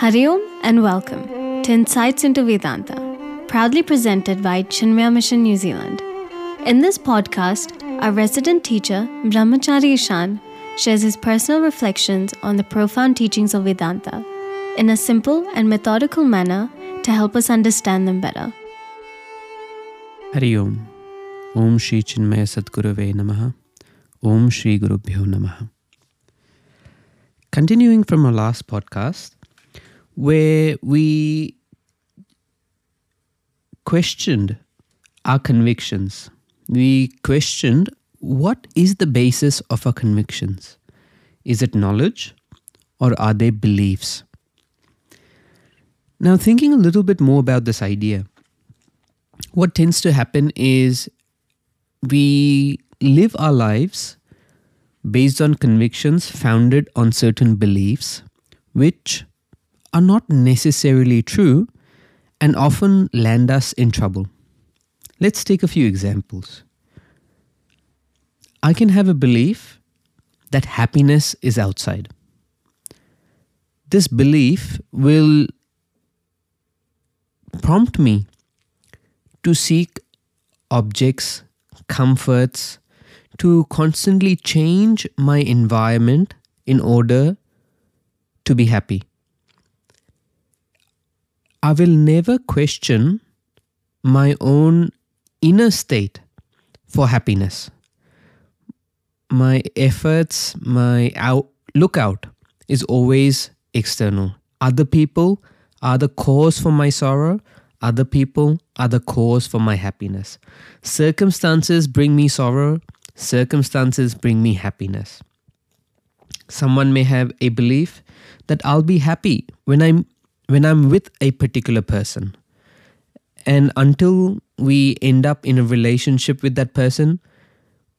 Hari Om and welcome to Insights into Vedanta, proudly presented by Chinmaya Mission New Zealand. In this podcast, our resident teacher, Brahmachari Ishan, shares his personal reflections on the profound teachings of Vedanta in a simple and methodical manner to help us understand them better. Hari Om. Om Shri Chinmaya Sadgurave Namaha. Om Shri Gurubhyo Namaha. Continuing from our last podcast, where we questioned our convictions, we questioned what is the basis of our convictions? Is it knowledge or are they beliefs? Now, thinking a little bit more about this idea, what tends to happen is we live our lives based on convictions founded on certain beliefs, which are not necessarily true and often land us in trouble. Let's take a few examples. I can have a belief that happiness is outside. This belief will prompt me to seek objects, comforts, to constantly change my environment in order to be happy. I will never question my own inner state for happiness. My efforts, my out, lookout is always external. Other people are the cause for my sorrow, other people are the cause for my happiness. Circumstances bring me sorrow, circumstances bring me happiness. Someone may have a belief that I'll be happy when I'm when I'm with a particular person. And until we end up in a relationship with that person,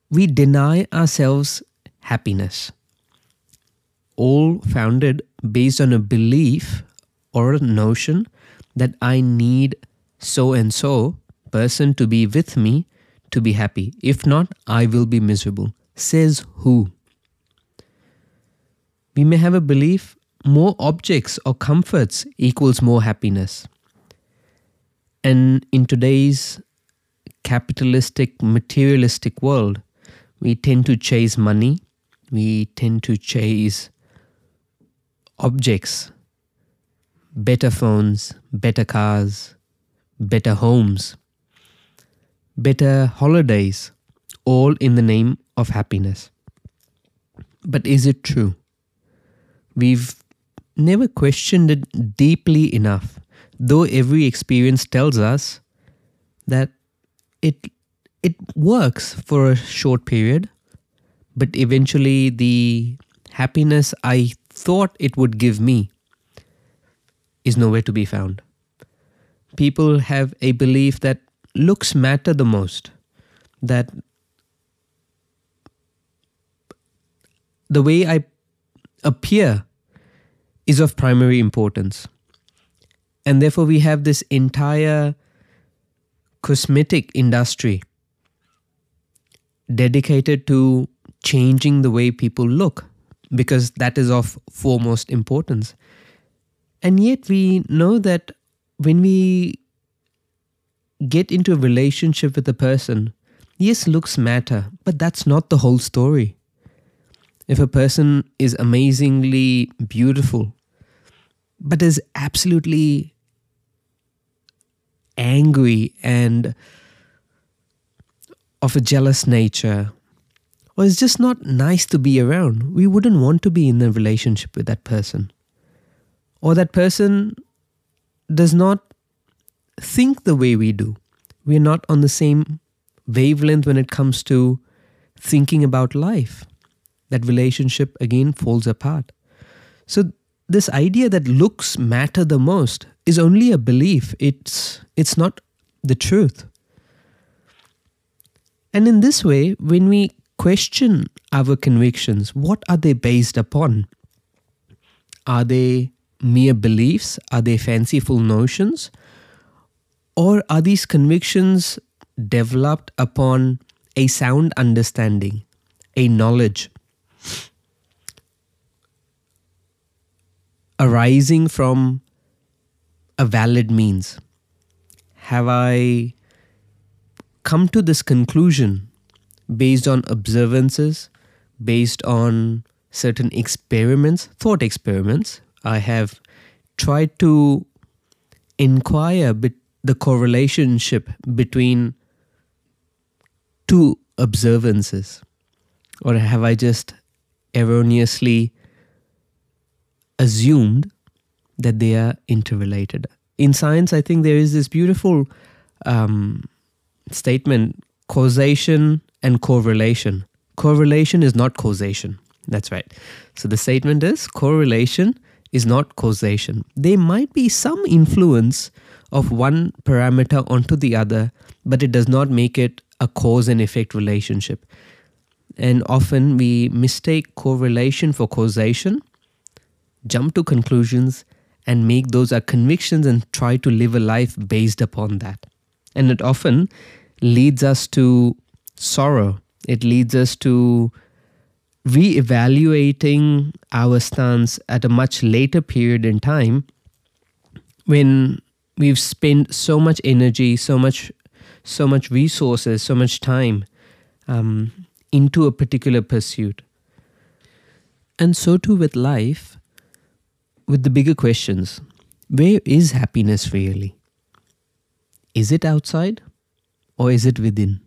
we deny ourselves happiness. All founded based on a belief or a notion that I need so and so person to be with me to be happy. If not, I will be miserable. Says who? We may have a belief more objects or comforts equals more happiness. And in today's capitalistic, materialistic world, we tend to chase money, we tend to chase objects, better phones, better cars, better homes, better holidays, all in the name of happiness. But is it true? We've never questioned it deeply enough, though every experience tells us that it it works for a short period, but eventually the happiness I thought it would give me is nowhere to be found. People have a belief that looks matter the most, that the way I appear is of primary importance. And therefore, we have this entire cosmetic industry dedicated to changing the way people look because that is of foremost importance. And yet, we know that when we get into a relationship with a person, yes, looks matter, but that's not the whole story. If a person is amazingly beautiful, but is absolutely angry and of a jealous nature, or is just not nice to be around, we wouldn't want to be in a relationship with that person. Or that person does not think the way we do. We're not on the same wavelength when it comes to thinking about life. That relationship again falls apart. So this idea that looks matter the most is only a belief. It's it's not the truth. And in this way, when we question our convictions, what are they based upon? Are they mere beliefs? Are they fanciful notions? Or are these convictions developed upon a sound understanding, a knowledge, arising from a valid means? Have I come to this conclusion based on observances, based on certain experiments, thought experiments? I have tried to inquire bit the correlationship between two observances or have i just erroneously assumed that they are interrelated in science i think there is this beautiful um, statement causation and correlation correlation is not causation that's right so the statement is correlation is not causation. There might be some influence of one parameter onto the other, but it does not make it a cause and effect relationship. And often we mistake correlation for causation, jump to conclusions, and make those our convictions and try to live a life based upon that. And it often leads us to sorrow. It leads us to re-evaluating our stance at a much later period in time when we've spent so much energy so much so much resources so much time um, into a particular pursuit and so too with life with the bigger questions. Where is happiness really? Is it outside or is it within?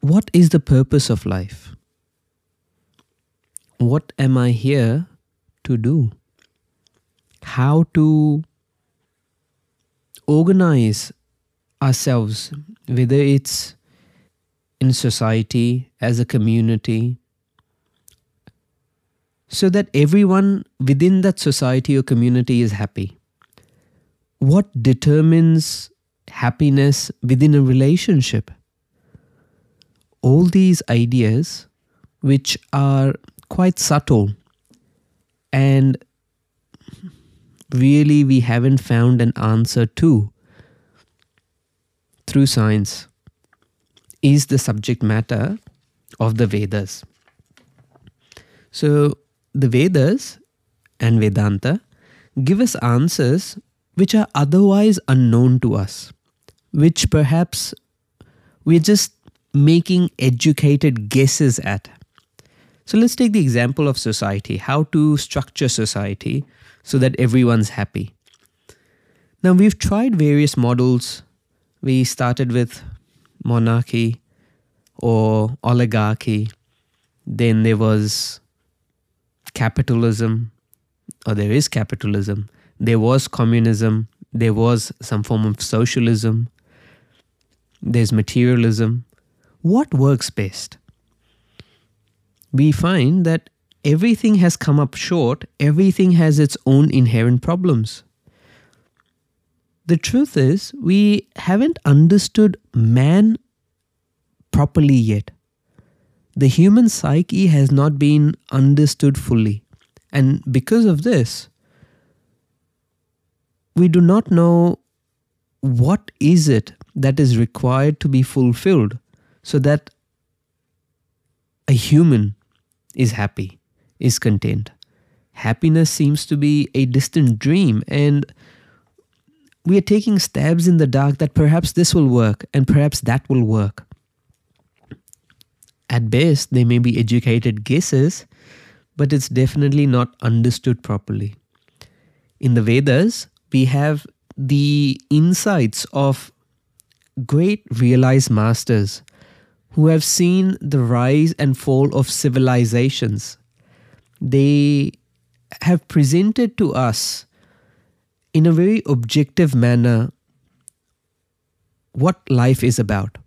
What is the purpose of life? What am I here to do? How to organize ourselves, whether it's in society, as a community, so that everyone within that society or community is happy. What determines happiness within a relationship? All these ideas, which are quite subtle and really we haven't found an answer to through science is the subject matter of the Vedas. So, the Vedas and Vedanta give us answers which are otherwise unknown to us, which perhaps we're just making educated guesses at. So let's take the example of society, how to structure society so that everyone's happy. Now, we've tried various models. We started with monarchy or oligarchy, then there was capitalism, or there is capitalism, there was communism, there was some form of socialism, there's materialism. What works best? we find that everything has come up short, everything has its own inherent problems. The truth is, we haven't understood man properly yet. The human psyche has not been understood fully. And because of this, we do not know what is it that is required to be fulfilled so that a human is happy, is content. Happiness seems to be a distant dream, and we are taking stabs in the dark that perhaps this will work and perhaps that will work. At best, they may be educated guesses, but it's definitely not understood properly. In the Vedas, we have the insights of great realized masters who have seen the rise and fall of civilizations. They have presented to us in a very objective manner what life is about.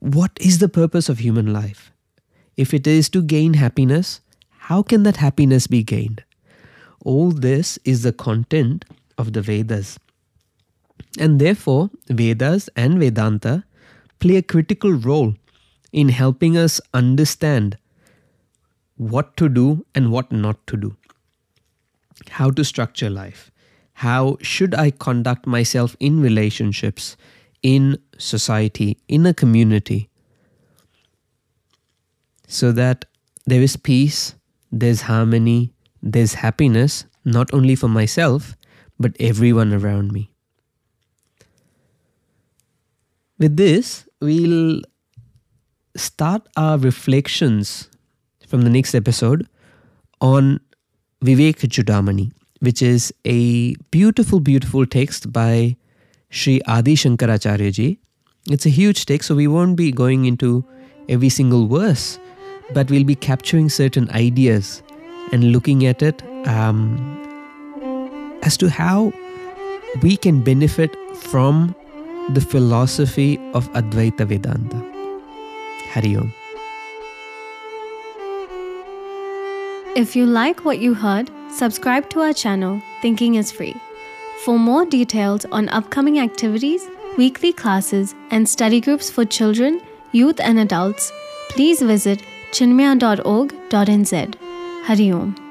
What is the purpose of human life? If it is to gain happiness, how can that happiness be gained? All this is the content of the Vedas. And therefore, Vedas and Vedanta play a critical role in helping us understand what to do and what not to do, how to structure life, how should I conduct myself in relationships, in society, in a community, so that there is peace, there's harmony, there's happiness not only for myself, but everyone around me. With this, we'll start our reflections from the next episode on Vivek Chudamani, which is a beautiful, beautiful text by Sri Adi Shankaracharya ji. It's a huge text, so we won't be going into every single verse, but we'll be capturing certain ideas and looking at it um, as to how we can benefit from the philosophy of Advaita Vedanta. Hari Om. If you like what you heard, subscribe to our channel, Thinking is Free. For more details on upcoming activities, weekly classes, and study groups for children, youth, and adults, please visit chinmaya.org.nz. Hari Om.